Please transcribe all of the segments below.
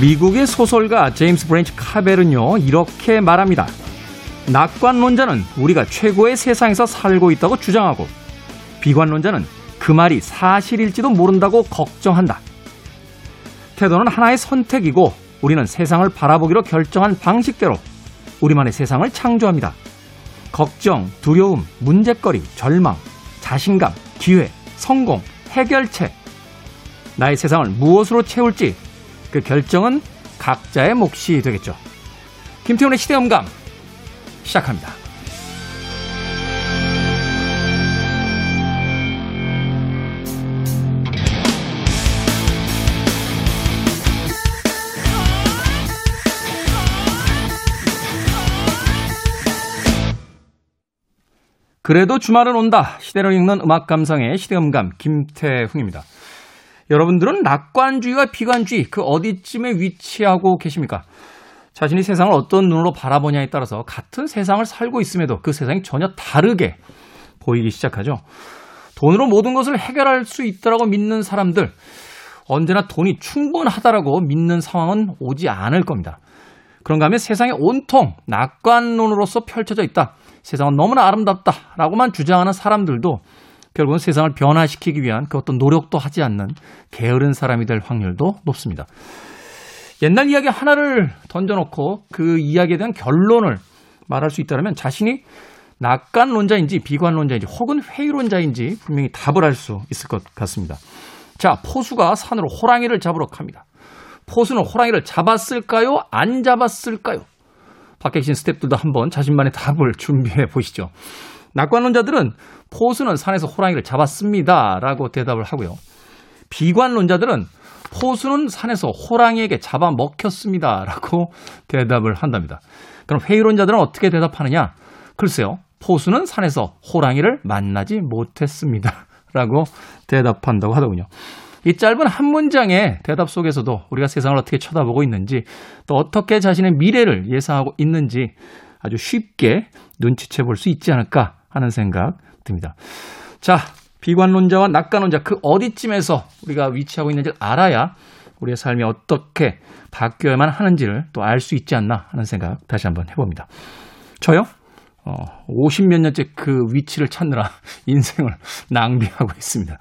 미국의 소설가 제임스 브렌치 카벨은요, 이렇게 말합니다. 낙관론자는 우리가 최고의 세상에서 살고 있다고 주장하고, 비관론자는 그 말이 사실일지도 모른다고 걱정한다. 태도는 하나의 선택이고, 우리는 세상을 바라보기로 결정한 방식대로 우리만의 세상을 창조합니다. 걱정, 두려움, 문제거리, 절망, 자신감, 기회, 성공, 해결책. 나의 세상을 무엇으로 채울지 그 결정은 각자의 몫이 되겠죠. 김태훈의 시대음감 시작합니다. 그래도 주말은 온다. 시대를 읽는 음악 감상의 시대음감 김태훈입니다. 여러분들은 낙관주의와 비관주의 그 어디쯤에 위치하고 계십니까? 자신이 세상을 어떤 눈으로 바라보냐에 따라서 같은 세상을 살고 있음에도 그 세상이 전혀 다르게 보이기 시작하죠. 돈으로 모든 것을 해결할 수 있다라고 믿는 사람들 언제나 돈이 충분하다라고 믿는 상황은 오지 않을 겁니다. 그런가 하면 세상이 온통 낙관론으로서 펼쳐져 있다. 세상은 너무나 아름답다라고만 주장하는 사람들도 결국은 세상을 변화시키기 위한 그 어떤 노력도 하지 않는 게으른 사람이 될 확률도 높습니다. 옛날 이야기 하나를 던져놓고 그 이야기에 대한 결론을 말할 수 있다면 자신이 낙관론자인지 비관론자인지 혹은 회의론자인지 분명히 답을 할 수 있을 것 같습니다. 자, 포수가 산으로 호랑이를 잡으러 갑니다. 포수는 호랑이를 잡았을까요? 안 잡았을까요? 밖에 계신 스탭들도 한번 자신만의 답을 준비해 보시죠. 낙관론자들은 포수는 산에서 호랑이를 잡았습니다. 라고 대답을 하고요. 비관론자들은 포수는 산에서 호랑이에게 잡아먹혔습니다. 라고 대답을 한답니다. 그럼 회의론자들은 어떻게 대답하느냐? 글쎄요. 포수는 산에서 호랑이를 만나지 못했습니다. 라고 대답한다고 하더군요. 이 짧은 한 문장의 대답 속에서도 우리가 세상을 어떻게 쳐다보고 있는지 또 어떻게 자신의 미래를 예상하고 있는지 아주 쉽게 눈치채 볼 수 있지 않을까 하는 생각 듭니다. 자, 비관론자와 낙관론자 그 어디쯤에서 우리가 위치하고 있는지를 알아야 우리의 삶이 어떻게 바뀌어야만 하는지를 또 알 수 있지 않나 하는 생각 다시 한번 해봅니다. 저요? 어, 50몇 년째 그 위치를 찾느라 인생을 낭비하고 있습니다.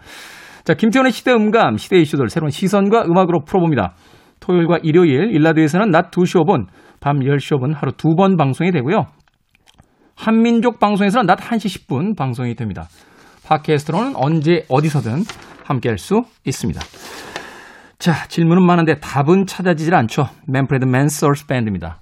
자, 김태훈의 시대 음감, 시대 이슈들 새로운 시선과 음악으로 풀어봅니다. 토요일과 일요일, 일라드에서는 낮 2시 5분, 밤 10시 5분 하루 두 번 방송이 되고요. 한민족 방송에서는 낮 1시 10분 방송이 됩니다. 팟캐스트로는 언제 어디서든 함께 할 수 있습니다. 자, 질문은 많은데 답은 찾아지질 않죠. 맨프레드 맨서스 밴드입니다.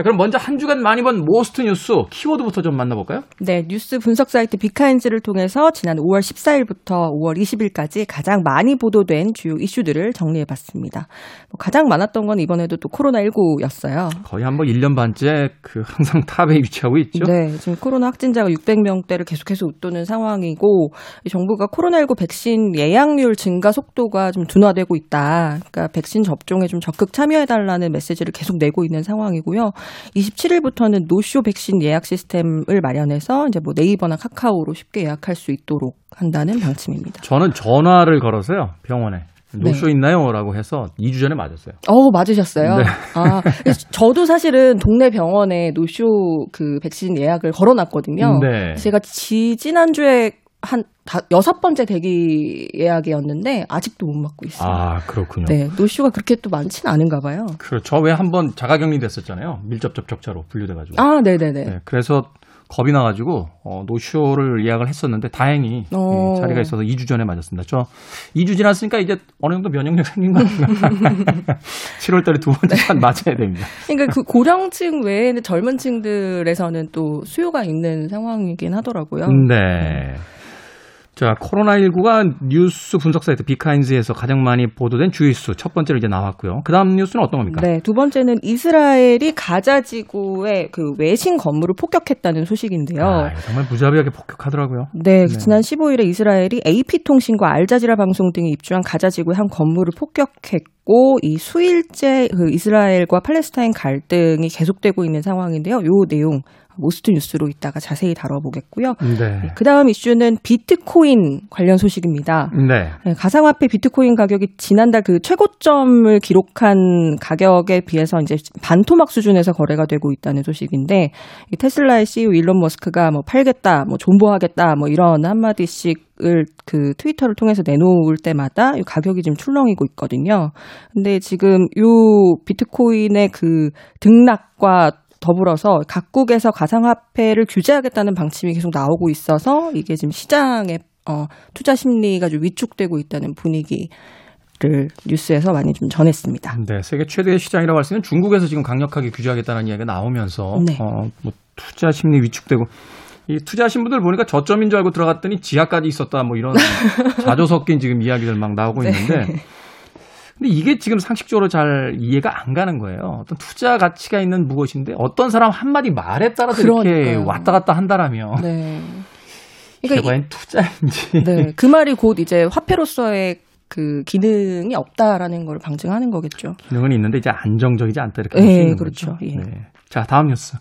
자, 그럼 먼저 한 주간 많이 본 Most 뉴스 키워드부터 좀 만나볼까요? 네, 뉴스 분석 사이트 빅카인즈를 통해서 지난 5월 14일부터 5월 20일까지 가장 많이 보도된 주요 이슈들을 정리해봤습니다. 뭐 가장 많았던 건 이번에도 또 코로나19였어요. 거의 한 번 1년 반째 그 항상 탑에 위치하고 있죠. 네, 지금 코로나 확진자가 600명대를 계속해서 웃도는 상황이고 정부가 코로나19 백신 예약률 증가 속도가 좀 둔화되고 있다. 그러니까 백신 접종에 좀 적극 참여해달라는 메시지를 계속 내고 있는 상황이고요. 27일부터는 노쇼 백신 예약 시스템을 마련해서 이제 뭐 네이버나 카카오로 쉽게 예약할 수 있도록 한다는 방침입니다. 저는 전화를 걸어서요 병원에 노쇼 네. 있나요? 라고 해서 2주 전에 맞았어요. 어, 맞으셨어요? 네. 아, 저도 사실은 동네 병원에 노쇼 그 백신 예약을 걸어 놨거든요. 네. 제가 지 지난주에 한 다, 여섯 번째 대기 예약이었는데 아직도 못 맞고 있어요. 아 그렇군요. 네, 노쇼가 그렇게 또 많지는 않은가 봐요. 그렇죠. 왜 한 번 자가격리 됐었잖아요. 밀접 접촉자로 분류돼가지고. 아, 네네네. 네, 그래서 겁이 나가지고 어, 노쇼를 예약을 했었는데 다행히 어. 예, 자리가 있어서 2주 전에 맞았습니다. 저 2주 지났으니까 이제 어느 정도 면역력 생긴 거 아닌가? 7월달에 두 번째 판 맞아야 됩니다. 그러니까 그 고령층 외에는 젊은 층들에서는 또 수요가 있는 상황이긴 하더라고요. 네. 자, 코로나19가 뉴스 분석 사이트 비카인즈에서 가장 많이 보도된 주의수 첫 번째로 이제 나왔고요. 그 다음 뉴스는 어떤 겁니까? 네, 두 번째는 이스라엘이 가자 지구의 그 외신 건물을 폭격했다는 소식인데요. 아, 정말 무자비하게 폭격하더라고요. 네, 네. 지난 15일에 이스라엘이 AP통신과 알자지라 방송 등이 입주한 가자 지구의 한 건물을 폭격했고 이 수일째 그 이스라엘과 팔레스타인 갈등이 계속되고 있는 상황인데요. 요 내용 모스트 뉴스로 이따가 자세히 다뤄보겠고요. 네. 그 다음 이슈는 비트코인 관련 소식입니다. 네. 네, 가상화폐 비트코인 가격이 지난달 그 최고점을 기록한 가격에 비해서 이제 반토막 수준에서 거래가 되고 있다는 소식인데 이 테슬라의 CEO 일론 머스크가 뭐 팔겠다, 뭐 존버하겠다, 뭐 이런 한마디씩 을 그 트위터를 통해서 내놓을 때마다 이 가격이 지금 출렁이고 있거든요. 근데 지금 요 비트코인의 그 등락과 더불어서 각국에서 가상화폐를 규제하겠다는 방침이 계속 나오고 있어서 이게 지금 시장에 어, 투자 심리가 좀 위축되고 있다는 분위기 를 뉴스에서 많이 좀 전했습니다. 네, 세계 최대 시장이라고 할 수 있는 중국에서 지금 강력하게 규제하겠다는 이야기가 나오면서 네. 어, 뭐 투자 심리 위축되고 이 투자하신 분들 보니까 저점인 줄 알고 들어갔더니 지하까지 있었다 뭐 이런 자조 섞인 지금 이야기들 막 나오고 네. 있는데 근데 이게 지금 상식적으로 잘 이해가 안 가는 거예요. 어떤 투자 가치가 있는 무엇인데 어떤 사람 한마디 말에 따라서 이렇게 그러니까요. 왔다 갔다 한다라면 네. 그러니까 과연 투자인지 이, 네, 그 말이 곧 이제 화폐로서의 그 기능이 없다라는 걸 방증하는 거겠죠. 기능은 있는데 이제 안정적이지 않다 이렇게 네, 볼수 있는 그렇죠. 거죠. 예. 네. 자 다음 뉴스.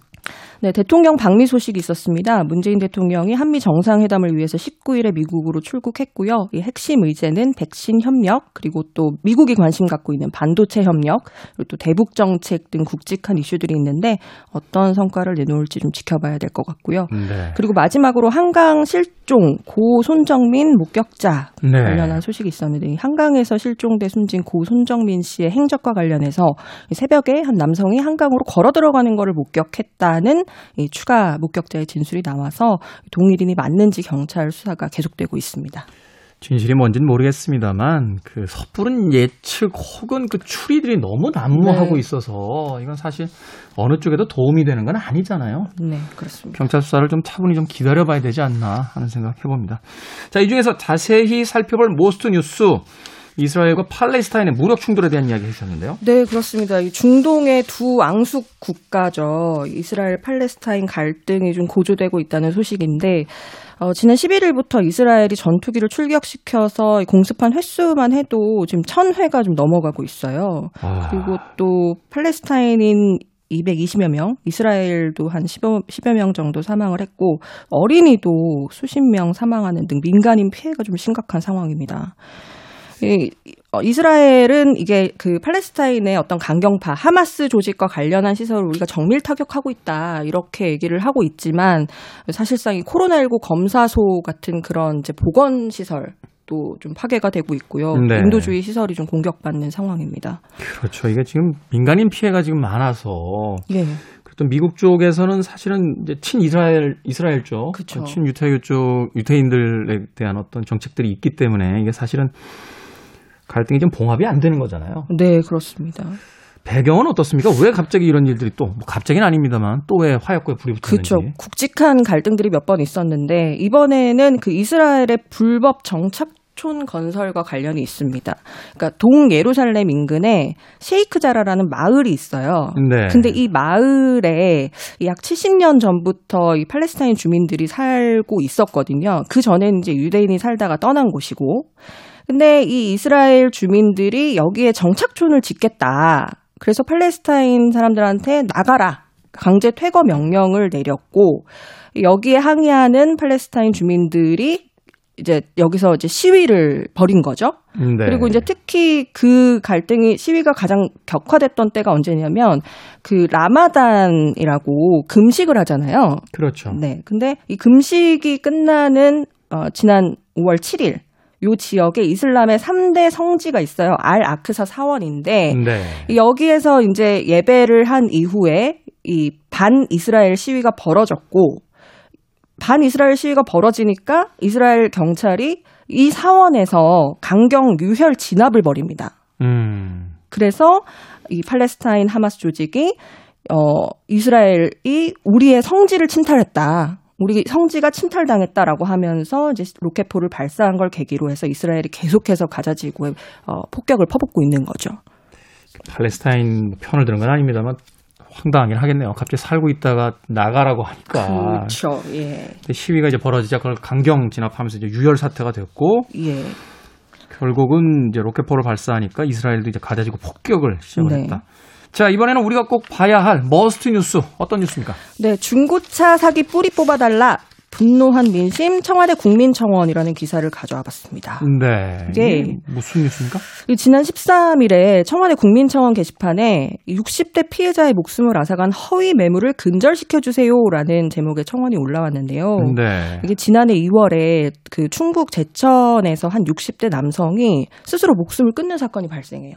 네, 대통령 방미 소식이 있었습니다. 문재인 대통령이 한미 정상회담을 위해서 19일에 미국으로 출국했고요. 이 핵심 의제는 백신 협력, 그리고 또 미국이 관심 갖고 있는 반도체 협력, 그리고 또 대북 정책 등 굵직한 이슈들이 있는데 어떤 성과를 내놓을지 좀 지켜봐야 될 것 같고요. 네. 그리고 마지막으로 한강 실종 고 손정민 목격자 네. 관련한 소식이 있었는데 이 한강에서 실종돼 숨진 고 손정민 씨의 행적과 관련해서 이 새벽에 한 남성이 한강으로 걸어 들어가는 것을 목격했다는 이 추가 목격자의 진술이 나와서 동일인이 맞는지 경찰 수사가 계속되고 있습니다. 진실이 뭔지는 모르겠습니다만 그 섣부른 예측 혹은 그 추리들이 너무 난무하고 네. 있어서 이건 사실 어느 쪽에도 도움이 되는 건 아니잖아요. 네, 그렇습니다. 경찰 수사를 좀 차분히 좀 기다려봐야 되지 않나 하는 생각 해봅니다. 자, 이 중에서 자세히 살펴볼 모스트 뉴스 이스라엘과 팔레스타인의 무력 충돌에 대한 이야기 해주셨는데요. 네, 그렇습니다. 이 중동의 두 앙숙 국가죠. 이스라엘 팔레스타인 갈등이 좀 고조되고 있다는 소식인데 어, 지난 11일부터 이스라엘이 전투기를 출격시켜서 공습한 횟수만 해도 지금 1000회가 좀 넘어가고 있어요. 아, 그리고 또 팔레스타인인 220여 명, 이스라엘도 한 10여, 10여 명 정도 사망을 했고 어린이도 수십 명 사망하는 등 민간인 피해가 좀 심각한 상황입니다. 이, 어, 이스라엘은 이게 그 팔레스타인의 어떤 강경파 하마스 조직과 관련한 시설을 우리가 정밀 타격하고 있다 이렇게 얘기를 하고 있지만 사실상 이 코로나19 검사소 같은 그런 이제 보건 시설 또좀 파괴가 되고 있고요. 네. 인도주의 시설이 좀 공격받는 상황입니다. 그렇죠. 이게 지금 민간인 피해가 지금 많아서 예. 또 미국 쪽에서는 사실은 이제 친 이스라엘 이스라엘 쪽. 친 유태교 쪽 유태인들에 대한 어떤 정책들이 있기 때문에 이게 사실은 갈등이 좀 봉합이 안 되는 거잖아요. 네, 그렇습니다. 배경은 어떻습니까? 왜 갑자기 이런 일들이 또, 뭐 갑자기는 아닙니다만 또 왜 화약고에 불이 붙었는지. 그렇죠. 굵직한 갈등들이 몇 번 있었는데 이번에는 그 이스라엘의 불법 정착 촌 건설과 관련이 있습니다. 그러니까 동 예루살렘 인근에 셰이크자라라는 마을이 있어요. 네. 근데 이 마을에 약 70년 전부터 이 팔레스타인 주민들이 살고 있었거든요. 그 전에는 이제 유대인이 살다가 떠난 곳이고. 근데 이 이스라엘 주민들이 여기에 정착촌을 짓겠다. 그래서 팔레스타인 사람들한테 나가라. 강제 퇴거 명령을 내렸고 여기에 항의하는 팔레스타인 주민들이 이제 여기서 이제 시위를 벌인 거죠. 네. 그리고 이제 특히 그 갈등이 시위가 가장 격화됐던 때가 언제냐면 그 라마단이라고 금식을 하잖아요. 그렇죠. 네. 근데 이 금식이 끝나는 어 지난 5월 7일 요 지역에 이슬람의 3대 성지가 있어요. 알 아크사 사원인데 네. 여기에서 이제 예배를 한 이후에 이 반 이스라엘 시위가 벌어졌고 반 이스라엘 시위가 벌어지니까 이스라엘 경찰이 이 사원에서 강경 유혈 진압을 벌입니다. 음. 그래서 이 팔레스타인 하마스 조직이 어 이스라엘이 우리의 성지를 침탈했다. 우리 성지가 침탈당했다라고 하면서 이제 로켓포를 발사한 걸 계기로 해서 이스라엘이 계속해서 가자 지구에 어, 폭격을 퍼붓고 있는 거죠. 팔레스타인 편을 드는 건 아닙니다만 황당하긴 하겠네요. 갑자기 살고 있다가 나가라고 하니까. 그렇죠. 예. 시위가 이제 벌어지자 그걸 강경 진압하면서 이제 유혈 사태가 됐고 예. 결국은 이제 로켓포를 발사하니까 이스라엘도 이제 가자지구 폭격을 시작을 네. 했다. 자 이번에는 우리가 꼭 봐야 할 Must 뉴스 어떤 뉴스입니까? 네, 중고차 사기 뿌리 뽑아달라. 분노한 민심 청와대 국민청원이라는 기사를 가져와 봤습니다. 네. 이게 이게 무슨 뉴스입니까? 이 지난 13일에 청와대 국민청원 게시판에 60대 피해자의 목숨을 앗아간 허위 매물을 근절시켜 주세요라는 제목의 청원이 올라왔는데요. 네. 이게 지난해 2월에 그 충북 제천에서 한 60대 남성이 스스로 목숨을 끊는 사건이 발생해요.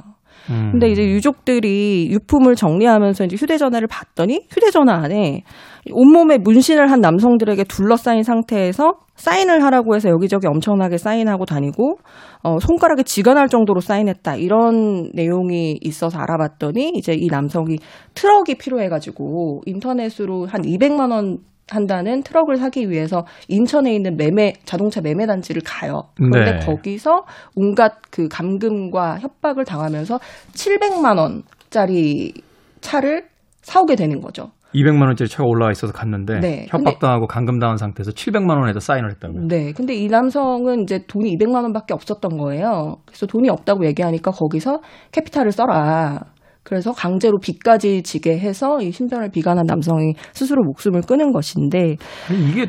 음. 근데 이제 유족들이 유품을 정리하면서 이제 휴대전화를 봤더니 휴대전화 안에 온몸에 문신을 한 남성들에게 둘러싸인 상태에서 사인을 하라고 해서 여기저기 엄청나게 사인하고 다니고 어, 손가락에 쥐가 날 정도로 사인했다 이런 내용이 있어서 알아봤더니 이제 이 남성이 트럭이 필요해가지고 인터넷으로 한 200만 원 한다는 트럭을 사기 위해서 인천에 있는 매매 자동차 매매 단지를 가요. 그런데 네. 거기서 온갖 그 감금과 협박을 당하면서 700만 원짜리 차를 사오게 되는 거죠. 200만 원짜리 차가 올라와 있어서 갔는데 네. 협박당하고 감금당한 상태에서 700만 원에다 사인을 했다고요. 네. 근데 이 남성은 이제 돈이 200만 원밖에 없었던 거예요. 그래서 돈이 없다고 얘기하니까 거기서 캐피탈을 써라. 그래서 강제로 빚까지 지게 해서 이 신변을 비관한 남성이 스스로 목숨을 끊은 것인데 아니, 이게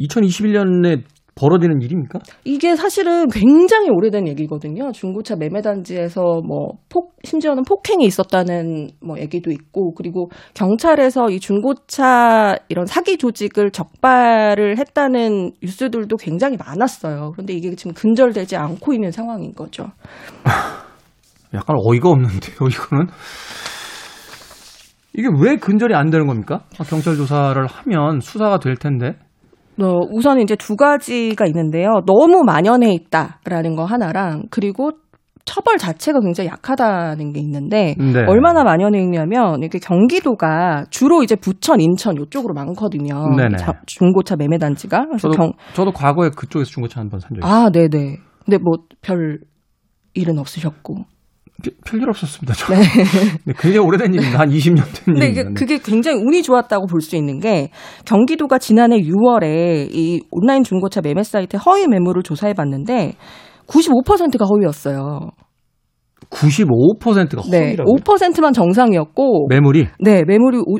2021년에 벌어지는 일입니까? 이게 사실은 굉장히 오래된 얘기거든요. 중고차 매매 단지에서 뭐 폭, 심지어는 폭행이 있었다는 뭐 얘기도 있고, 그리고 경찰에서 이 중고차 이런 사기 조직을 적발을 했다는 뉴스들도 굉장히 많았어요. 그런데 이게 지금 근절되지 않고 있는 상황인 거죠. 약간 어이가 없는데요, 이거는. 이게 왜 근절이 안 되는 겁니까? 아, 경찰 조사를 하면 수사가 될 텐데. 어, 우선 이제 두 가지가 있는데요. 너무 만연해 있다라는 거 하나랑, 그리고 처벌 자체가 굉장히 약하다는 게 있는데 네. 얼마나 만연해 있냐면 이게 경기도가 주로 이제 부천, 인천 이쪽으로 많거든요. 네네. 자- 중고차 매매 단지가 그래서 저도, 경 저도 과거에 그쪽에서 중고차 한 번 산 적이 있어요. 아, 네 네. 근데 뭐 별 일은 없으셨고. 별일 없었습니다. 저. 네. 굉장히 오래된 일입니다. 한 20년 된 일입니다. 그게 굉장히 운이 좋았다고 볼 수 있는 게 경기도가 지난해 6월에 이 온라인 중고차 매매 사이트 허위 매물을 조사해 봤는데 95%가 허위였어요. 95%가 네. 허위라고. 5%만 정상이었고 매물이 네, 매물이 5,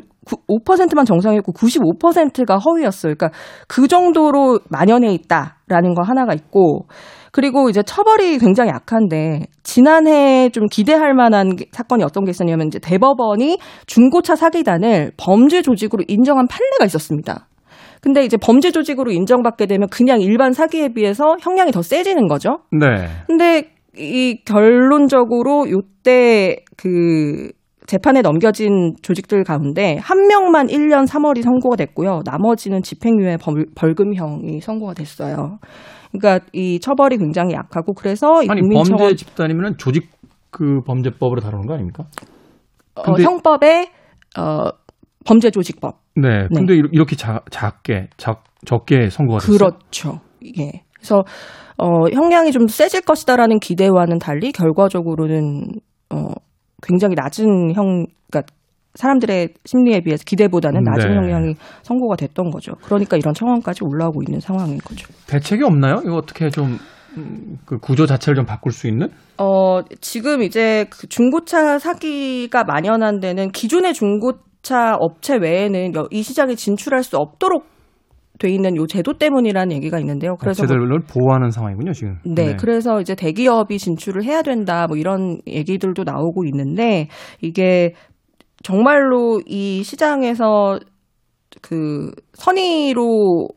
5%만 정상이었고 95%가 허위였어요. 그러니까 그 정도로 만연해 있다라는 거 하나가 있고 그리고 이제 처벌이 굉장히 약한데 지난해 좀 기대할 만한 게- 사건이 어떤 게 있었냐면 이제 대법원이 중고차 사기단을 범죄 조직으로 인정한 판례가 있었습니다. 근데 이제 범죄 조직으로 인정받게 되면 그냥 일반 사기에 비해서 형량이 더 세지는 거죠. 네. 근데 이 결론적으로 요때 그 재판에 넘겨진 조직들 가운데 한 명만 1년 3월이 선고가 됐고요. 나머지는 집행유예 벌, 벌금형이 선고가 됐어요. 그러니까 이 처벌이 굉장히 약하고 그래서 이 아니 국민청원 범죄 집단이면 조직 그 범죄법으로 다루는 거 아닙니까? 어, 근데- 형법에 어, 범죄 조직법 네. 근데 이렇- 이렇게 자, 작게 작, 적게 선고가 됐어요. 그렇죠. 예. 그래서 어, 형량이 좀 세질 것이다라는 기대와는 달리 결과적으로는 어, 굉장히 낮은 형, 그러니까 사람들의 심리에 비해서 기대보다는 낮은 네. 형량이 선고가 됐던 거죠. 그러니까 이런 청원까지 올라오고 있는 상황인 거죠. 대책이 없나요? 이거 어떻게 좀 음, 그 구조 자체를 좀 바꿀 수 있는? 어, 지금 이제 그 중고차 사기가 만연한 데는 기존의 중고차 업체 외에는 여- 이 시장에 진출할 수 없도록 돼 있는 요 제도 때문이라는 얘기가 있는데요. 그래서 뭐- 업체들을 보호하는 상황이군요, 지금. 네, 그래서 이제 대기업이 진출을 해야 된다, 뭐 이런 얘기들도 나오고 있는데, 이게 정말로 이 시장에서 그 선의로,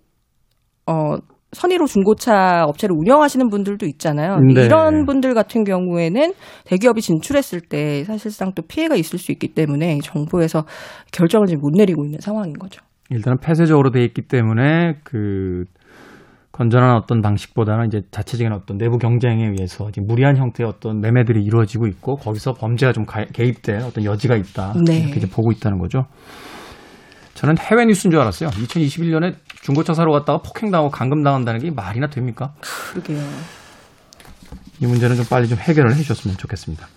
어, 선의로 중고차 업체를 운영하시는 분들도 있잖아요. 네. 이런 분들 같은 경우에는 대기업이 진출했을 때 사실상 또 피해가 있을 수 있기 때문에 정부에서 결정을 지금 못 내리고 있는 상황인 거죠. 일단은 폐쇄적으로 돼 있기 때문에 그 건전한 어떤 방식보다는 이제 자체적인 어떤 내부 경쟁에 의해서 무리한 형태의 어떤 매매들이 이루어지고 있고 거기서 범죄가 좀 가, 개입된 어떤 여지가 있다 네. 이렇게 이제 보고 있다는 거죠. 저는 해외 뉴스인 줄 알았어요. 2021년에 중고차 사러 갔다가 폭행당하고 감금당한다는 게 말이나 됩니까? 그러게요. 이 문제는 좀 빨리 좀 해결을 해주셨으면 좋겠습니다.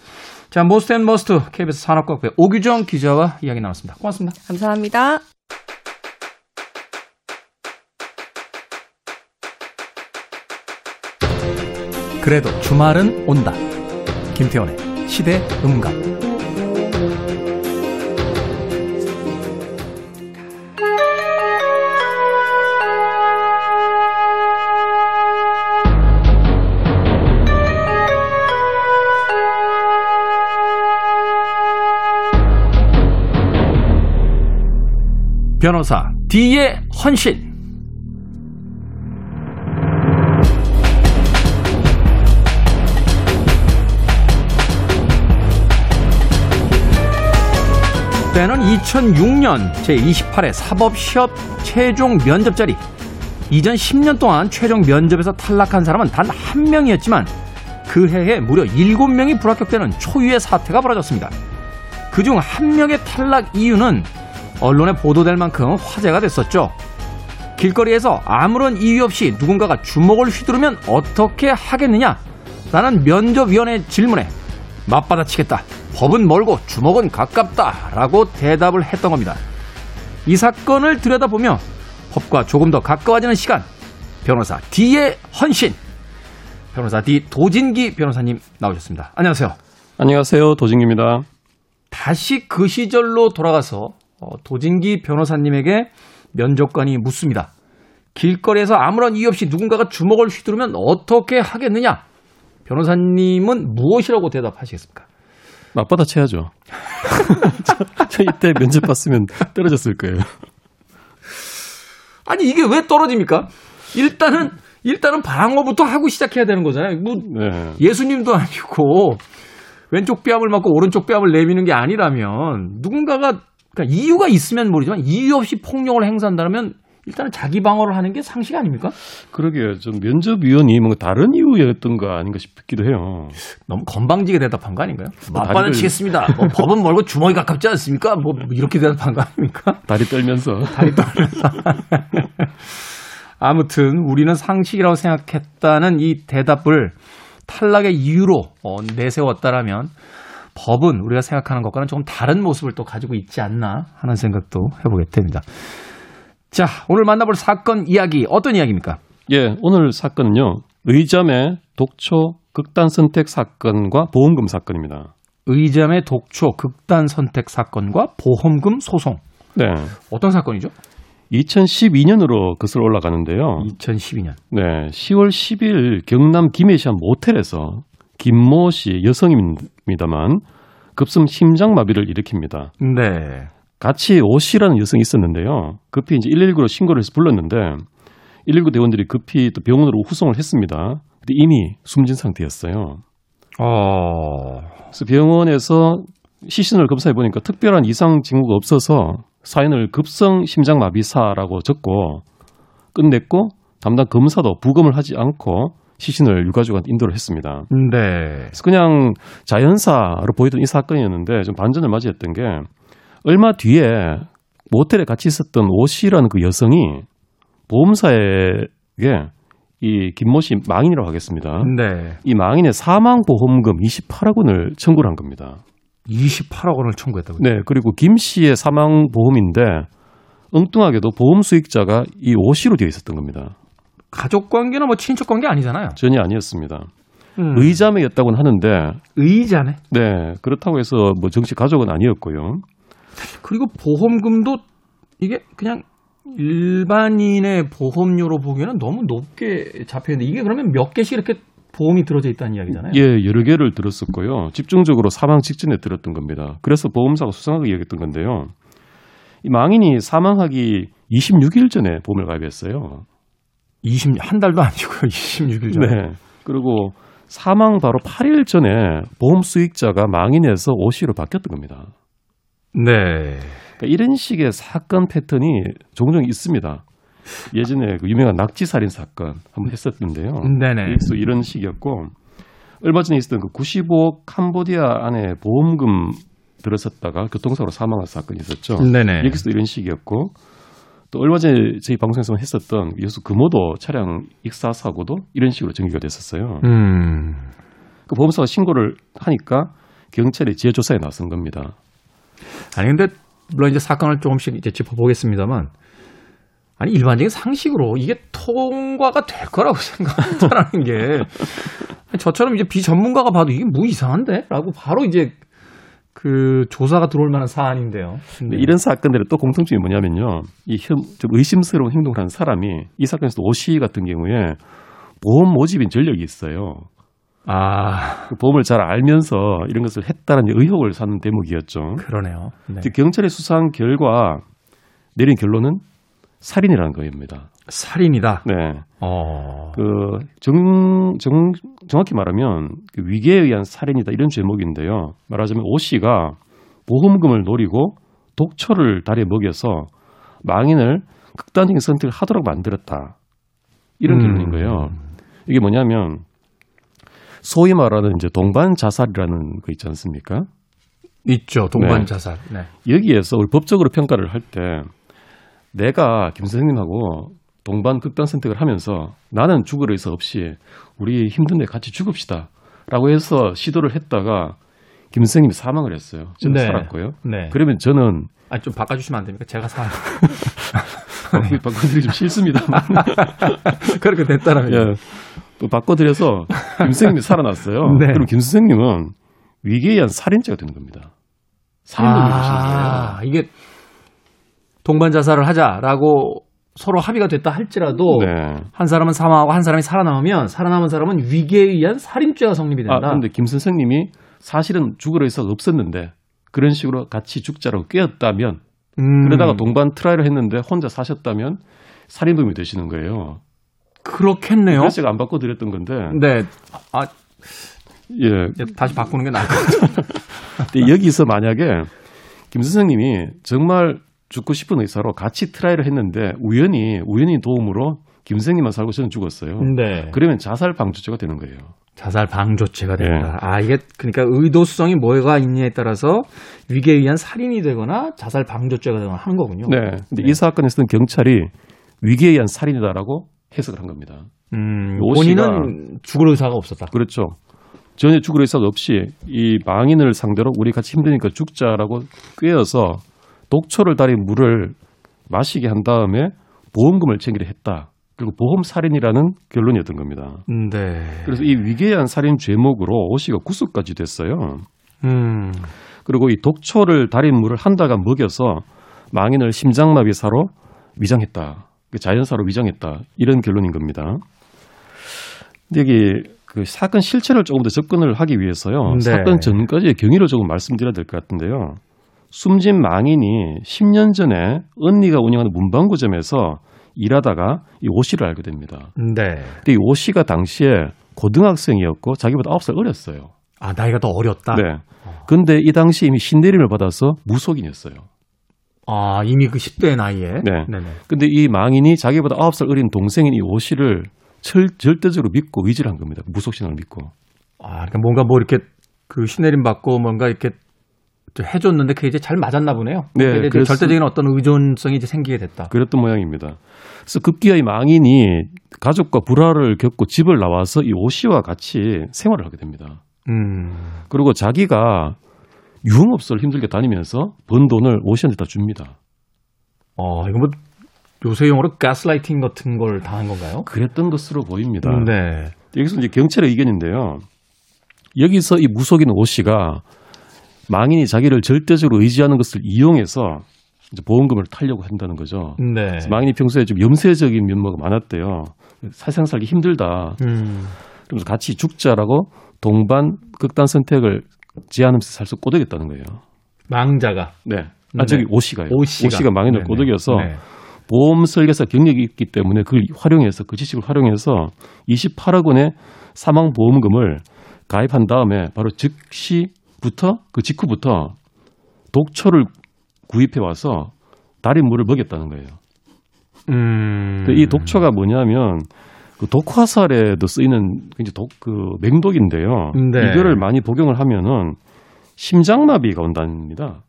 자, Most and Must KBS 산업과학부의 오규정 기자와 이야기 나눴습니다. 고맙습니다. 감사합니다. 그래도 주말은 온다. 김태원의 시대 음감. 변호사 D의 헌신. 때는 2006년 제28회 사법시험 최종 면접 자리. 이전 10년 동안 최종 면접에서 탈락한 사람은 단 한 명이었지만 그 해에 무려 7명이 불합격되는 초유의 사태가 벌어졌습니다. 그중 한 명의 탈락 이유는 언론에 보도될 만큼 화제가 됐었죠. 길거리에서 아무런 이유 없이 누군가가 주먹을 휘두르면 어떻게 하겠느냐? 라는 면접위원의 질문에 맞받아치겠다. 법은 멀고 주먹은 가깝다. 라고 대답을 했던 겁니다. 이 사건을 들여다보며 법과 조금 더 가까워지는 시간. 변호사 D의 헌신. 변호사 D 도진기 변호사님 나오셨습니다. 안녕하세요. 안녕하세요. 도진기입니다. 다시 그 시절로 돌아가서 어, 도진기 변호사님에게 면접관이 묻습니다. 길거리에서 아무런 이유 없이 누군가가 주먹을 휘두르면 어떻게 하겠느냐? 변호사님은 무엇이라고 대답하시겠습니까? 맞받아 쳐야죠. 저, 저 이때 면접 봤으면 떨어졌을 거예요. 아니 이게 왜 떨어집니까? 일단은 일단은 방어부터 하고 시작해야 되는 거잖아요. 뭐 네. 예수님도 아니고 왼쪽 뺨을 맞고 오른쪽 뺨을 내미는 게 아니라면 누군가가 그러니까 이유가 있으면 모르지만 이유 없이 폭력을 행사한다면 일단은 자기 방어를 하는 게 상식 아닙니까? 그러게요. 좀 면접위원이 뭔가 다른 이유였던가 아닌가 싶기도 해요. 너무 건방지게 대답한 거 아닌가요? 뭐 맞바는 다리를- 치겠습니다. 뭐 법은 멀고 주먹이 가깝지 않습니까? 뭐 이렇게 대답한 거 아닙니까? 다리 떨면서. 다리 떨면서. 아무튼 우리는 상식이라고 생각했다는 이 대답을 탈락의 이유로 어, 내세웠다라면 법은 우리가 생각하는 것과는 조금 다른 모습을 또 가지고 있지 않나 하는 생각도 해보게 됩니다. 자, 오늘 만나볼 사건 이야기 어떤 이야기입니까? 예, 오늘 사건은요. 의점의 독초 극단 선택 사건과 보험금 사건입니다. 의점의 독초 극단 선택 사건과 보험금 소송. 네. 어떤 사건이죠? 2012년으로 거슬러 올라가는데요. 2012년. 네, 10월 10일 경남 김해시 한 모텔에서 김모 씨 여성입니다만 급성 심장마비를 일으킵니다. 네. 같이 오 씨라는 여성이 있었는데요. 급히 이제 119로 신고를 해서 불렀는데 119 대원들이 급히 또 병원으로 후송을 했습니다. 근데 이미 숨진 상태였어요. 어, 그래서 병원에서 시신을 검사해 보니까 특별한 이상 징후가 없어서 사인을 급성 심장마비사라고 적고 끝냈고 담당 검사도 부검을 하지 않고 시신을 유가족한테 인도를 했습니다. 네. 그래서 그냥 자연사로 보이던 이 사건이었는데 좀 반전을 맞이했던 게 얼마 뒤에 모텔에 같이 있었던 오 씨라는 그 여성이 보험사에게 이 김모 씨 망인이라고 하겠습니다. 네. 이 망인의 사망 보험금 28억 원을 청구를 한 겁니다. 28억 원을 청구했다고요? 네, 그리고 김 씨의 사망 보험인데 엉뚱하게도 보험 수익자가 이 오 씨로 되어 있었던 겁니다. 가족 관계나 뭐 친척 관계 아니잖아요. 전혀 아니었습니다. 음. 의자매였다고는 하는데 의자네. 네, 그렇다고 해서 뭐 정식 가족은 아니었고요. 그리고 보험금도 이게 그냥 일반인의 보험료로 보기에는 너무 높게 잡혀 있는데 이게 그러면 몇 개씩 이렇게 보험이 들어져 있다는 이야기잖아요. 예, 여러 개를 들었었고요. 집중적으로 사망 직전에 들었던 겁니다. 그래서 보험사가 수상하게 여겼던 건데요. 이 망인이 사망하기 26일 전에 보험을 가입했어요. 20, 한 달도 아니고요. 26일 전에. 네. 그리고 사망 바로 8일 전에 보험 수익자가 망인에서 오 씨로 바뀌었던 겁니다. 네. 그러니까 이런 식의 사건 패턴이 종종 있습니다. 예전에 그 유명한 낙지 살인 사건 한번 했었는데요. 네네. 이런 식이었고 얼마 전에 있었던 그 95억 캄보디아 안에 보험금 들었었다가 교통사고로 사망한 사건이 있었죠. 네네. 여기서도 이런 식이었고 또 얼마 전에 저희 방송에서 했었던 여수 금오도 차량 익사 사고도 이런 식으로 전개가 됐었어요. 음. 그 보험사가 신고를 하니까 경찰이 지혜 조사에 나선 겁니다. 아니 근데 물론 이제 사건을 조금씩 이제 짚어보겠습니다만 아니 일반적인 상식으로 이게 통과가 될 거라고 생각한다라는 게 저처럼 이제 비전문가가 봐도 이게 뭐 이상한데라고 바로 이제 그 조사가 들어올 만한 사안인데요. 근데 이런 사건들의 또 공통점이 뭐냐면요. 이 혐, 좀 의심스러운 행동을 하는 사람이 이 사건에서 오씨 같은 경우에 보험 모집인 전력이 있어요. 아그 보험을 잘 알면서 이런 것을 했다는 의혹을 사는 대목이었죠. 그러네요. 네. 경찰의 수사한 결과 내린 결론은 살인이라는 겁니다. 살인이다. 네. 어. 그 정, 정, 정확히 말하면 그 위계에 의한 살인이다 이런 제목인데요. 말하자면 오 씨가 보험금을 노리고 독초를 다리에 먹여서 망인을 극단적인 선택을 하도록 만들었다. 이런 음. 결론인 거예요. 이게 뭐냐면 소위 말하는 이제 동반 자살이라는 거 있지 않습니까? 있죠. 동반 네. 자살. 네. 여기에서 우리 법적으로 평가를 할 때 내가 김 선생님하고 동반 극단 선택을 하면서 나는 죽을 의사 없이 우리 힘든데 같이 죽읍시다. 라고 해서 시도를 했다가 김 선생님이 사망을 했어요. 저는 네. 살았고요. 네. 그러면 저는 아, 좀 바꿔주시면 안 됩니까? 제가 사. 바꾸- 바꿔드리기 좀 싫습니다. 그렇게 됐다라면. 예. 또 바꿔드려서 김 선생님이 살아났어요. 네. 그럼 김 선생님은 위기에 의한 살인죄가 되는 겁니다. 살인범이 거예요. 아, 이게 동반 자살을 하자라고 서로 합의가 됐다 할지라도 네. 한 사람은 사망하고 한 사람이 살아남으면 살아남은 사람은 위계에 의한 살인죄가 성립이 된다. 아, 근데 김 선생님이 사실은 죽을 의사가 없었는데 그런 식으로 같이 죽자라고 꾀었다면 음, 그러다가 동반 try를 했는데 혼자 사셨다면 살인범이 되시는 거예요. 그렇겠네요. 제가 안 바꿔 드렸던 건데 네. 아, 예. 이제 다시 바꾸는 게 나을 것 같아요. 근데 여기서 만약에 김 선생님이 정말 죽고 싶은 의사로 같이 try를 했는데 우연히 우연히 도움으로 김 선생님만 살고 저는 죽었어요. 네. 그러면 자살 방조죄가 되는 거예요. 자살 방조죄가 네. 된다. 아, 이게 그러니까 의도수성이 뭐가 있냐에 따라서 위계에 의한 살인이 되거나 자살 방조죄가 되거나 하는 거군요. 네. 근데 네. 이 사건에서는 경찰이 위계에 의한 살인이다라고 해석을 한 겁니다. 음, 오 본인은 죽을 의사가 없었다. 그렇죠. 전혀 죽을 의사가 없이 이 망인을 상대로 우리 같이 힘드니까 죽자라고 꿰어서 독초를 달인 물을 마시게 한 다음에 보험금을 챙기려 했다. 그리고 보험 살인이라는 결론이 었던 겁니다. 네. 그래서 이 위계한 살인 죄목으로 오 씨가 구속까지 됐어요. 음. 그리고 이 독초를 달인 물을 한 달간 먹여서 망인을 심장마비사로 위장했다. 그 자연사로 위장했다. 이런 결론인 겁니다. 근데 여기 그 사건 실체를 조금 더 접근을 하기 위해서요. 네. 사건 전까지의 경위를 조금 말씀드려야 될 것 같은데요. 숨진 망인이 10년 전에 언니가 운영하는 문방구점에서 일하다가 이오 씨를 알게 됩니다. 네. 근데 이오 씨가 당시에 고등학생이었고 자기보다 9살 어렸어요. 아, 나이가 더 어렸다. 네. 근데 이 당시 이미 신내림을 받아서 무속인이었어요. 아, 이미 그 10대 나이에. 네. 네네. 근데 이 망인이 자기보다 9살 어린 동생인 이 오 씨를 철, 절대적으로 믿고 의지를 한 겁니다. 무속신앙을 믿고. 아, 그러니까 뭔가 뭐 이렇게 그 신내림 받고 뭔가 이렇게 좀 해줬는데 그게 이제 잘 맞았나 보네요. 네, 그래서- 절대적인 어떤 의존성이 이제 생기게 됐다. 그랬던 모양입니다. 그래서 급기야 이 망인이 가족과 불화를 겪고 집을 나와서 이 오 씨와 같이 생활을 하게 됩니다. 음. 그리고 자기가 유흥업소를 힘들게 다니면서 번 돈을 오 씨한테 다 줍니다. 어, 이거 뭐 요새 용어로 가스라이팅 같은 걸 당한 건가요? 그랬던 것으로 보입니다. 네. 여기서 이제 경찰의 의견인데요. 여기서 이 무속인 오 씨가 망인이 자기를 절대적으로 의지하는 것을 이용해서 이제 보험금을 타려고 한다는 거죠. 네. 망인이 평소에 좀 염세적인 면모가 많았대요. 사상 살기 힘들다. 음. 그러면서 같이 죽자라고 동반 극단 선택을 제안하면서 살수 꼬드겼다는 거예요. 망자가. 네. 네. 아, 저기 오 씨가요. 오 씨가. 망인을. 꼬드겨서 네. 보험 설계사 경력이 있기 때문에 그걸 활용해서 그 지식을 활용해서 28억 원의 사망 보험금을 가입한 다음에 바로 즉시부터 그 직후부터 독초를 구입해 와서 달인 물을 먹였다는 거예요. 음. 이 독초가 뭐냐면 그 독화 살에도 쓰이는 굉장히 독, 그 맹독인데요. 네. 이거를 많이 복용을 하면은 심장마비가 온답니다.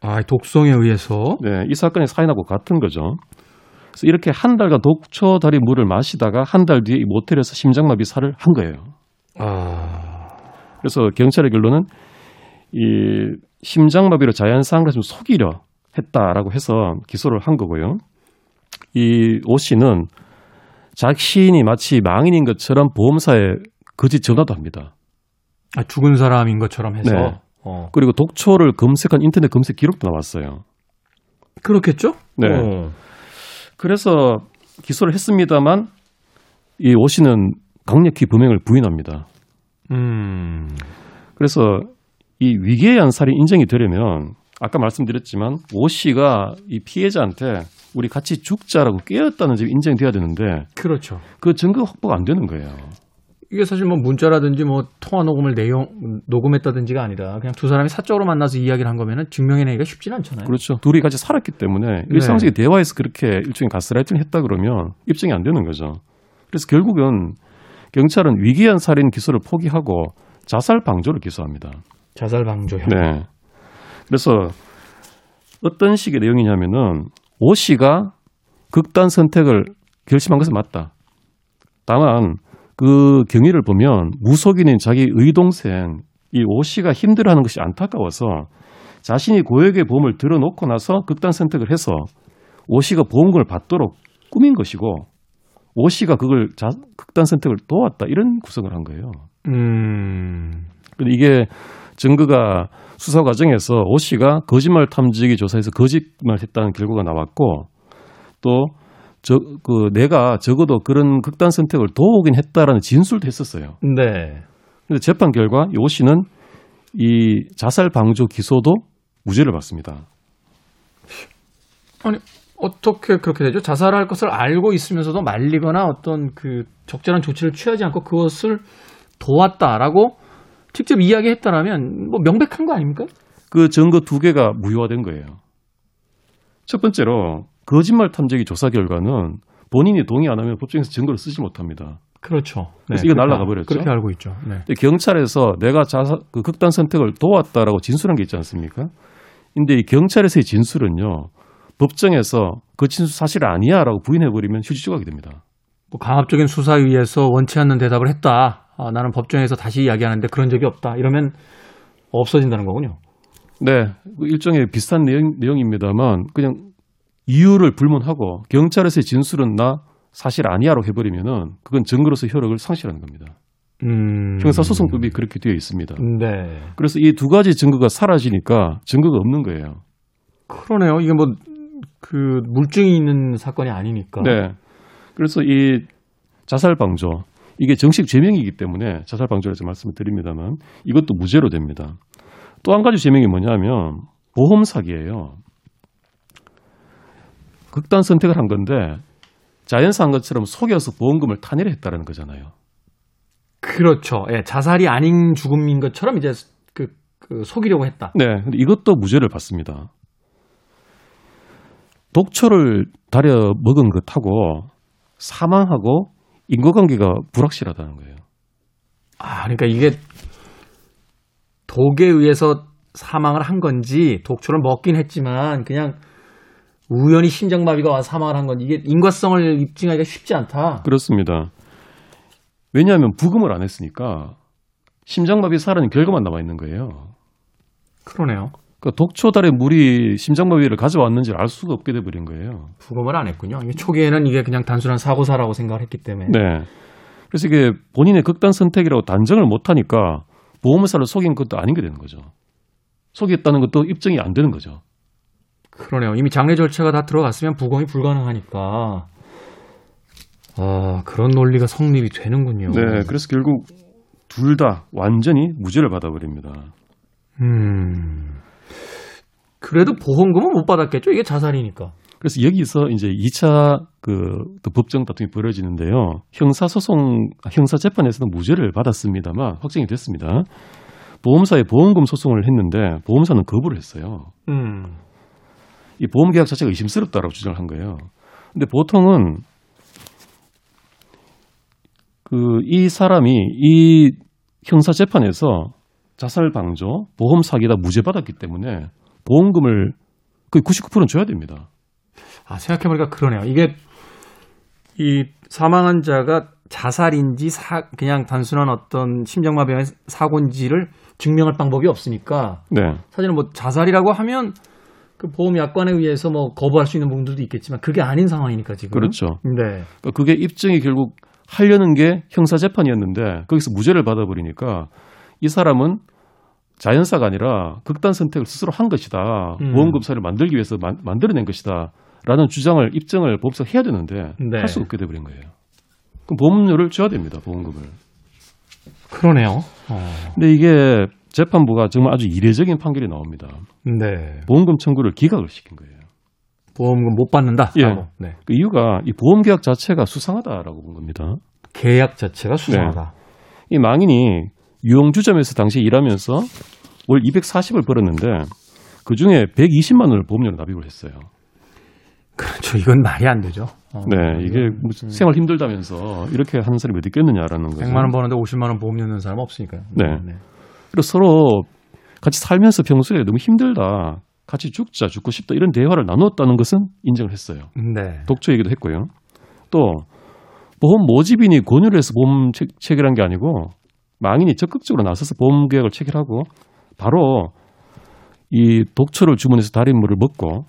아, 독성에 의해서. 네, 이 사건의 사인하고 같은 거죠. 그래서 이렇게 한 달간 독초 다리 물을 마시다가 한 달 뒤에 이 모텔에서 심장마비 살을 한 거예요. 아. 그래서 경찰의 결론은 이 심장마비로 자연상을 좀 속이려 했다라고 해서 기소를 한 거고요. 이 오 씨는 자신이 마치 망인인 것처럼 보험사에 거짓 전화도 합니다. 아, 죽은 사람인 것처럼 해서. 네. 어. 그리고 독초를 검색한 인터넷 검색 기록도 나왔어요. 그렇겠죠? 네. 어. 그래서 기소를 했습니다만 이 오 씨는 강력히 범행을 부인합니다. 음. 그래서 이 위계한 살인 인정이 되려면 아까 말씀드렸지만 오 씨가 이 피해자한테 우리 같이 죽자라고 깨었다는 점이 인정돼야 되는데 그렇죠. 그 증거 확보가 안 되는 거예요. 이게 사실 뭐 문자라든지 뭐 통화 녹음을 내용 녹음했다든지가 아니라 그냥 두 사람이 사적으로 만나서 이야기를 한 거면은 증명해내기가 쉽지는 않잖아요. 그렇죠. 둘이 같이 살았기 때문에 일상적인 대화에서 그렇게 일종의 가스라이팅을 했다 그러면 입증이 안 되는 거죠. 그래서 결국은 경찰은 위기한 살인 기소를 포기하고 자살 방조를 기소합니다. 자살 방조요. 네. 그래서 어떤 식의 내용이냐면은 오 씨가 극단 선택을 결심한 것은 맞다. 다만 그 경위를 보면 무속인인 자기 의동생 이 오 씨가 힘들어하는 것이 안타까워서 자신이 고액의 보험을 들어놓고 나서 극단 선택을 해서 오 씨가 보험금을 받도록 꾸민 것이고 오 씨가 그걸 자, 극단 선택을 도왔다 이런 구성을 한 거예요. 음. 근데 이게 증거가 수사 과정에서 오 씨가 거짓말 탐지기 조사에서 거짓말했다는 결과가 나왔고 또 저 그 내가 적어도 그런 극단 선택을 도우긴 했다라는 진술도 했었어요. 네. 근데 재판 결과 이오 씨는 이 자살 방조 기소도 무죄를 받습니다. 아니 어떻게 그렇게 되죠? 자살할 것을 알고 있으면서도 말리거나 어떤 그 적절한 조치를 취하지 않고 그것을 도왔다라고 직접 이야기했다라면 뭐 명백한 거 아닙니까? 그 증거 두 개가 무효화된 거예요. 첫 번째로 거짓말 탐지기 조사 결과는 본인이 동의 안 하면 법정에서 증거를 쓰지 못합니다. 그렇죠. 그래서 이거 그렇게 날아가 알- 버렸죠. 그렇게 알고 있죠. 네. 경찰에서 내가 자사, 그 극단 선택을 도왔다라고 진술한 게 있지 않습니까? 근데 이 경찰에서의 진술은요, 법정에서 그 진술 사실 아니야라고 부인해 버리면 휴지 조각이 됩니다. 뭐 강압적인 수사에 의해서 원치 않는 대답을 했다. 아, 나는 법정에서 다시 이야기하는데 그런 적이 없다. 이러면 없어진다는 거군요. 네, 그 일종의 비슷한 내용, 내용입니다만 그냥 이유를 불문하고 경찰에서의 진술은 나 사실 아니야로 해버리면은 그건 증거로서 효력을 상실하는 겁니다. 음. 형사소송법이 그렇게 되어 있습니다. 네. 그래서 이 두 가지 증거가 사라지니까 증거가 없는 거예요. 그러네요. 이게 뭐 그 물증이 있는 사건이 아니니까. 네. 그래서 이 자살 방조 이게 정식 죄명이기 때문에 자살 방조라서 말씀을 드립니다만 이것도 무죄로 됩니다. 또 한 가지 죄명이 뭐냐면 보험 사기예요. 극단 선택을 한 건데 자연사 한 것처럼 속여서 보험금을 탄핵했다는 거잖아요. 그렇죠. 예, 자살이 아닌 죽음인 것처럼 이제 그, 그 속이려고 했다. 네. 근데 이것도 무죄를 받습니다. 독초를 다려 먹은 것하고 사망하고 인과관계가 불확실하다는 거예요. 아, 그러니까 이게 독에 의해서 사망을 한 건지 독초를 먹긴 했지만 그냥 우연히 심장마비가 와서 사망을 한 건지 이게 인과성을 입증하기가 쉽지 않다. 그렇습니다. 왜냐하면 부검을 안 했으니까 심장마비 살아는 결과만 남아 있는 거예요. 그러네요. 그러니까 독초달에 물이 심장마비를 가져왔는지를 알 수가 없게 돼버린 거예요. 부검을 안 했군요. 초기에는 이게 그냥 단순한 사고사라고 생각을 했기 때문에. 네. 그래서 이게 본인의 극단 선택이라고 단정을 못하니까 보험사를 속인 것도 아닌 게 되는 거죠. 속였다는 것도 입증이 안 되는 거죠. 그러네요. 이미 장례 절차가 다 들어갔으면 부검이 불가능하니까. 아, 그런 논리가 성립이 되는군요. 네. 그래서 결국 둘 다 완전히 무죄를 받아버립니다. 음. 그래도 보험금은 못 받았겠죠? 이게 자살이니까. 그래서 여기서 이제 2차 그 또 법정 다툼이 벌어지는데요. 형사소송, 형사재판에서는 무죄를 받았습니다만 확정이 됐습니다. 보험사에 보험금 소송을 했는데 보험사는 거부를 했어요. 음. 이 보험 계약 자체가 의심스럽다라고 주장을 한 거예요. 근데 보통은 그 이 사람이 이 형사 재판에서 자살 방조, 보험 사기다 무죄 받았기 때문에 보험금을 거의 99%는 줘야 됩니다. 아, 생각해보니까 그러네요. 이게 이 사망한 자가 자살인지 사, 그냥 단순한 어떤 심장마비의 사고인지를 증명할 방법이 없으니까 네. 사실은 뭐 자살이라고 하면 그 보험 약관에 의해서 뭐 거부할 수 있는 부분들도 있겠지만 그게 아닌 상황이니까 지금. 그렇죠. 네. 그러니까 그게 입증이 결국 하려는 게 형사 재판이었는데 거기서 무죄를 받아버리니까 이 사람은 자연사가 아니라 극단 선택을 스스로 한 것이다. 음. 보험금사를 만들기 위해서 만, 만들어낸 것이다. 라는 주장을 입증을 법에서 해야 되는데 네. 할수 없게 돼버린 거예요. 그럼 보험료를 줘야 됩니다. 보험금을. 그러네요. 어. 근데 이게 재판부가 정말 아주 이례적인 판결이 나옵니다. 네. 보험금 청구를 기각을 시킨 거예요. 보험금 못 받는다. 예. 네. 그 이유가 이 보험 계약 자체가 수상하다라고 본 겁니다. 계약 자체가 수상하다. 이 망인이 유흥주점에서 당시 일하면서 월 240을 벌었는데 그 중에 120만 원을 보험료로 납입을 했어요. 그렇죠. 이건 말이 안 되죠. 어. 네, 이게 무슨 생활 힘들다면서 이렇게 하는 사람이 어디 있겠느냐라는 거죠. 100만 원 버는데 50만 원 보험료 넣는 사람 없으니까요. 네. 그리고 서로 같이 살면서 평소에 너무 힘들다, 같이 죽자, 죽고 싶다 이런 대화를 나눴다는 것은 인정을 했어요. 네. 독초 얘기도 했고요. 또 보험 모집인이 권유를 해서 보험 체, 체결한 게 아니고 망인이 적극적으로 나서서 보험 계약을 체결하고 바로 이 독초를 주문해서 달인물을 먹고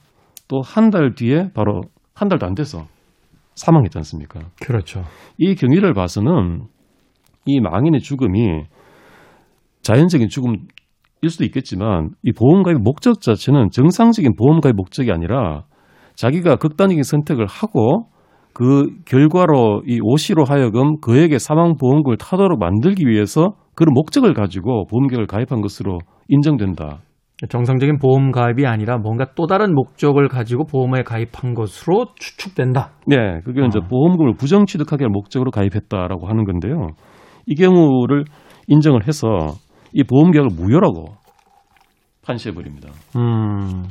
또 한 달 뒤에 바로 한 달도 안 돼서 사망했지 않습니까? 그렇죠. 이 경위를 봐서는 이 망인의 죽음이 자연적인 죽음일 수도 있겠지만 이 보험가입 목적 자체는 정상적인 보험가입 목적이 아니라 자기가 극단적인 선택을 하고 그 결과로 이 오 씨로 하여금 그에게 사망보험금을 타도록 만들기 위해서 그런 목적을 가지고 보험계약을 가입한 것으로 인정된다. 정상적인 보험 가입이 아니라 뭔가 또 다른 목적을 가지고 보험에 가입한 것으로 추측된다. 네, 그게 이제 아. 보험금을 부정 취득하기 목적으로 가입했다라고 하는 건데요. 이 경우를 인정을 해서 이 보험계약을 무효라고 판시해 버립니다. 음.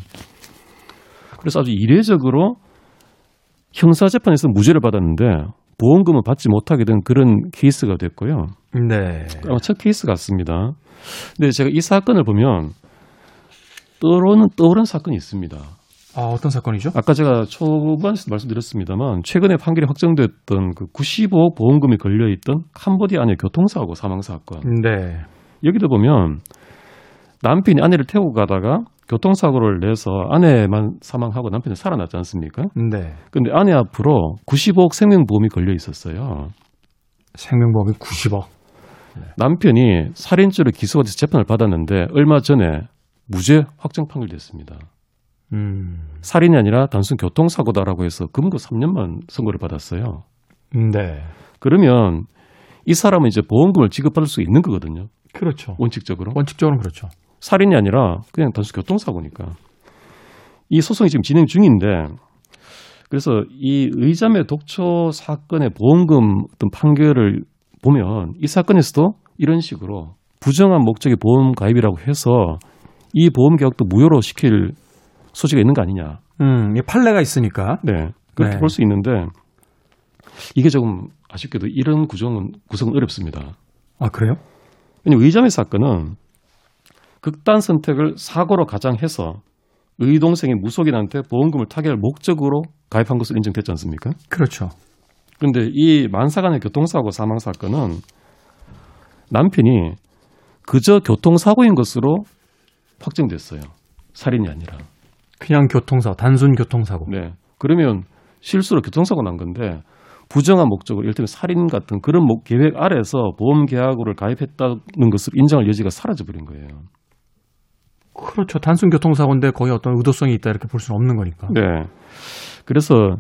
그래서 아주 이례적으로 형사재판에서 무죄를 받았는데 보험금을 받지 못하게 된 그런 케이스가 됐고요. 네. 아마 첫 케이스 같습니다. 근데 제가 이 사건을 보면 떠오르는 떠오른 사건이 있습니다. 아, 어떤 사건이죠? 아까 제가 초반에서 말씀드렸습니다만 최근에 판결이 확정됐던 그 95억 보험금이 걸려 있던 캄보디아의 교통사고 사망 사건. 네. 여기도 보면 남편이 아내를 태우고 가다가 교통사고를 내서 아내만 사망하고 남편이 살아났지 않습니까? 네. 근데 아내 앞으로 95억 생명보험이 걸려 있었어요. 생명보험이 90억. 남편이 살인죄로 기소가 돼서 재판을 받았는데 얼마 전에 무죄 확정 판결됐습니다. 음. 살인이 아니라 단순 교통사고다라고 해서 금고 3년만 선고를 받았어요. 네. 그러면 이 사람은 이제 보험금을 지급받을 수 있는 거거든요. 그렇죠. 원칙적으로. 원칙적으로는 그렇죠. 살인이 아니라 그냥 단순 교통사고니까. 이 소송이 지금 진행 중인데 그래서 이 의자매 독초 사건의 보험금 어떤 판결을 보면 이 사건에서도 이런 식으로 부정한 목적의 보험 가입이라고 해서 이 보험 계약도 무효로 시킬 소지가 있는 거 아니냐. 음, 이 판례가 있으니까. 네. 그렇게 네. 볼수 있는데 이게 조금 아쉽게도 이런 구성은 구성은 어렵습니다. 아, 그래요? 왜냐면 의자매 사건은 극단 선택을 사고로 가장해서 의동생의 무속인한테 보험금을 타결할 목적으로 가입한 것으로 인정됐지 않습니까? 그렇죠. 그런데 이 만사간의 교통사고 사망 사건은 남편이 그저 교통사고인 것으로 확정됐어요. 살인이 아니라. 그냥 교통사고, 단순 교통사고. 네. 그러면 실수로 교통사고 난 건데 부정한 목적으로 이를테면 살인 같은 그런 목- 계획 아래서 보험 계약으로를 가입했다는 것을 인정할 여지가 사라져 버린 거예요. 그렇죠. 단순 교통사고인데 거의 어떤 의도성이 있다 이렇게 볼 수는 없는 거니까. 네. 그래서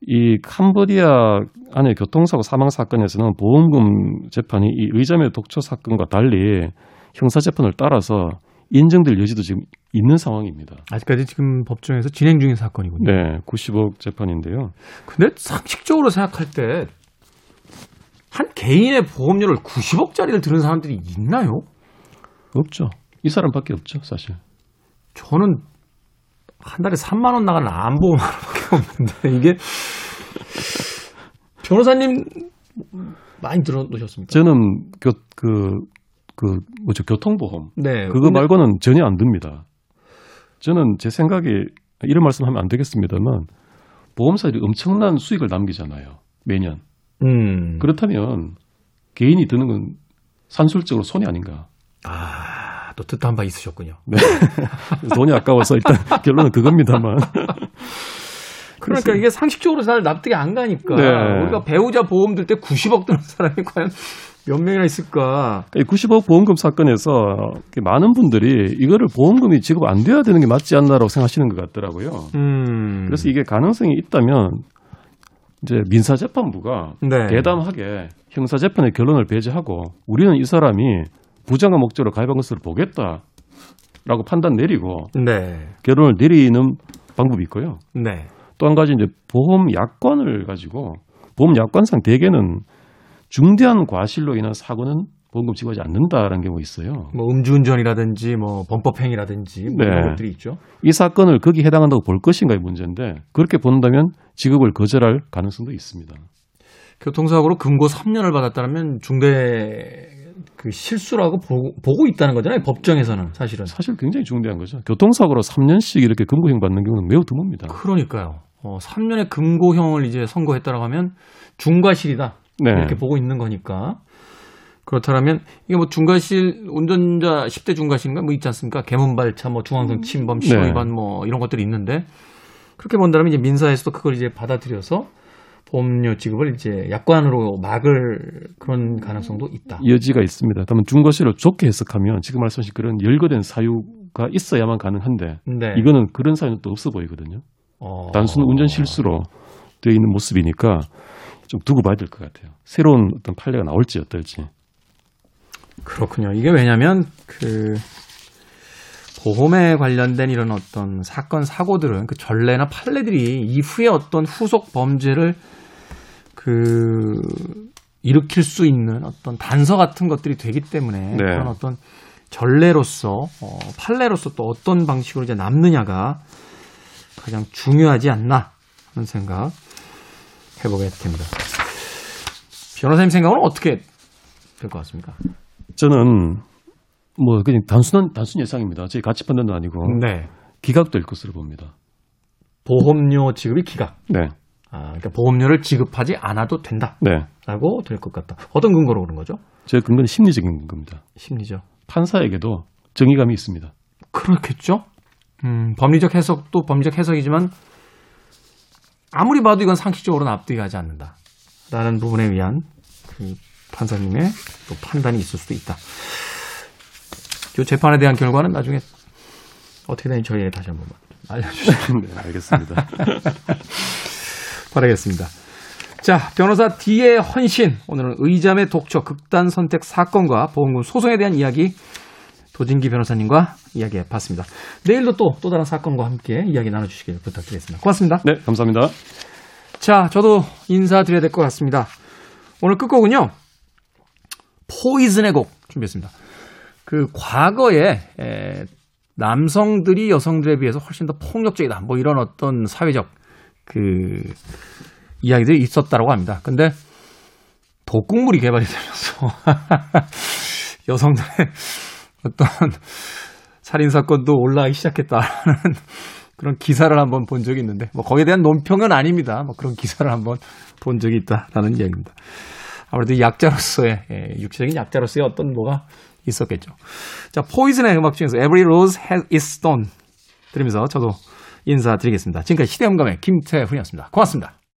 이 캄보디아 안의 교통사고 사망 사건에서는 보험금 재판이 이 의자매 독초 사건과 달리 형사 재판을 따라서 인정될 여지도 지금 있는 상황입니다. 아직까지 지금 법정에서 진행 중인 사건이군요. 네, 90억 재판인데요. 근데 상식적으로 생각할 때 한 개인의 보험료를 90억짜리를 드는 사람들이 있나요? 없죠. 이 사람밖에 없죠, 사실. 저는 한 달에 3만 원 나가는 안보험 하나밖에 없는데 이게 변호사님 많이 들어놓으셨습니까? 저는 교, 그, 그, 뭐죠, 교통보험. 네. 그거 근데- 말고는 전혀 안 듭니다. 저는 제 생각에 이런 말씀 하면 안 되겠습니다만 보험사들이 엄청난 수익을 남기잖아요. 매년. 음. 그렇다면 개인이 드는 건 산술적으로 손해 아닌가. 아, 또 뜻한 바 있으셨군요. 돈이 아까워서 일단 결론은 그겁니다만. 그러니까 이게 상식적으로 잘 납득이 안 가니까 네. 우리가 배우자 보험 들 때 90억 드는 사람이 과연 몇 명이나 있을까? 이 90억 보험금 사건에서 많은 분들이 이거를 보험금이 지급 안 돼야 되는 게 맞지 않나라고 생각하시는 것 같더라고요. 음. 그래서 이게 가능성이 있다면 이제 민사재판부가 네. 대담하게 형사재판의 결론을 배제하고 우리는 이 사람이 부정한 목적으로 가입한 것으로 보겠다라고 판단 내리고 네. 결론을 내리는 방법이 있고요. 네. 또 한 가지 이제 보험 약관을 가지고 보험 약관상 대개는 중대한 과실로 인한 사고는 보험금 지급하지 않는다라는 경우가 있어요. 뭐 음주운전이라든지 뭐 범법행위라든지 뭐 이런 네. 것들이 있죠. 이 사건을 거기 해당한다고 볼 것인가의 문제인데 그렇게 본다면 지급을 거절할 가능성도 있습니다. 교통사고로 금고 3년을 받았다면 중대 그 실수라고 보, 보고 있다는 거잖아요. 법정에서는 사실은. 사실 굉장히 중대한 거죠. 교통사고로 3년씩 이렇게 금고형 받는 경우는 매우 드뭅니다. 그러니까요. 어, 3년의 금고형을 이제 선고했다라고 하면 중과실이다. 네. 이렇게 보고 있는 거니까. 그렇다면 이게 뭐 중과실 운전자 10대 중과실인가 뭐 있지 않습니까? 개문발차 뭐 중앙선 침범 신호 네. 위반 뭐 이런 것들이 있는데 그렇게 본다면 이제 민사에서도 그걸 이제 받아들여서 보험료 지급을 이제 약관으로 막을 그런 가능성도 있다. 여지가 있습니다. 다만 중과실을 좋게 해석하면 지금 말씀하신 그런 열거된 사유가 있어야만 가능한데 네. 이거는 그런 사유는 또 없어 보이거든요. 어. 단순 운전 실수로 되어 있는 모습이니까 좀 두고 봐야 될 것 같아요. 새로운 어떤 판례가 나올지 어떨지. 그렇군요. 이게 왜냐면 그 보험에 관련된 이런 어떤 사건 사고들은 그 전례나 판례들이 이후에 어떤 후속 범죄를 그 일으킬 수 있는 어떤 단서 같은 것들이 되기 때문에 네. 그런 어떤 전례로서 어, 판례로서 또 어떤 방식으로 이제 남느냐가 가장 중요하지 않나 하는 생각 해보게 됩니다. 변호사님 생각은 어떻게 될 것 같습니까? 저는 뭐 그냥 단순한 단순 예상입니다. 저희 가치 판단도 아니고 네. 기각될 것으로 봅니다. 보험료 지급이 기각. 네, 아, 그러니까 보험료를 지급하지 않아도 된다라고 네. 될것 같다. 어떤 근거로 그런 거죠? 제 근거는 심리적인 겁니다. 심리죠. 판사에게도 정의감이 있습니다. 그렇겠죠. 음, 법리적 해석도 법리적 해석이지만 아무리 봐도 이건 상식적으로 납득이 가지 않는다 라는 부분에 의한 그 판사님의 또 판단이 있을 수도 있다. 이 재판에 대한 결과는 나중에 어떻게 되는지 저희에게 다시 한번 알려주시면 네, 알겠습니다. 바라겠습니다. 자, 변호사 D의 헌신. 오늘은 의잠의 독촉 극단 선택 사건과 보험금 소송에 대한 이야기 도진기 변호사님과 이야기해 봤습니다. 내일도 또, 또 다른 사건과 함께 이야기 나눠주시길 부탁드리겠습니다. 고맙습니다. 네, 감사합니다. 자, 저도 인사드려야 될 것 같습니다. 오늘 끝곡은요, 포이즌의 곡 준비했습니다. 그 과거에 에, 남성들이 여성들에 비해서 훨씬 더 폭력적이다. 뭐 이런 어떤 사회적 그 이야기들이 있었다라고 합니다. 근데 독극물이 개발이 되면서 여성들의 어떤 살인 사건도 올라가기 시작했다라는 그런 기사를 한번 본 적이 있는데 뭐 거기에 대한 논평은 아닙니다. 뭐 그런 기사를 한번 본 적이 있다라는 이야기입니다. 아무래도 약자로서의 예, 육체적인 약자로서의 어떤 뭐가 있었겠죠. 자, 포이즌의 음악 중에서 Every Rose Has Its Thorn 들으면서 저도 인사드리겠습니다. 지금까지 시대음감의 김태훈이었습니다. 고맙습니다.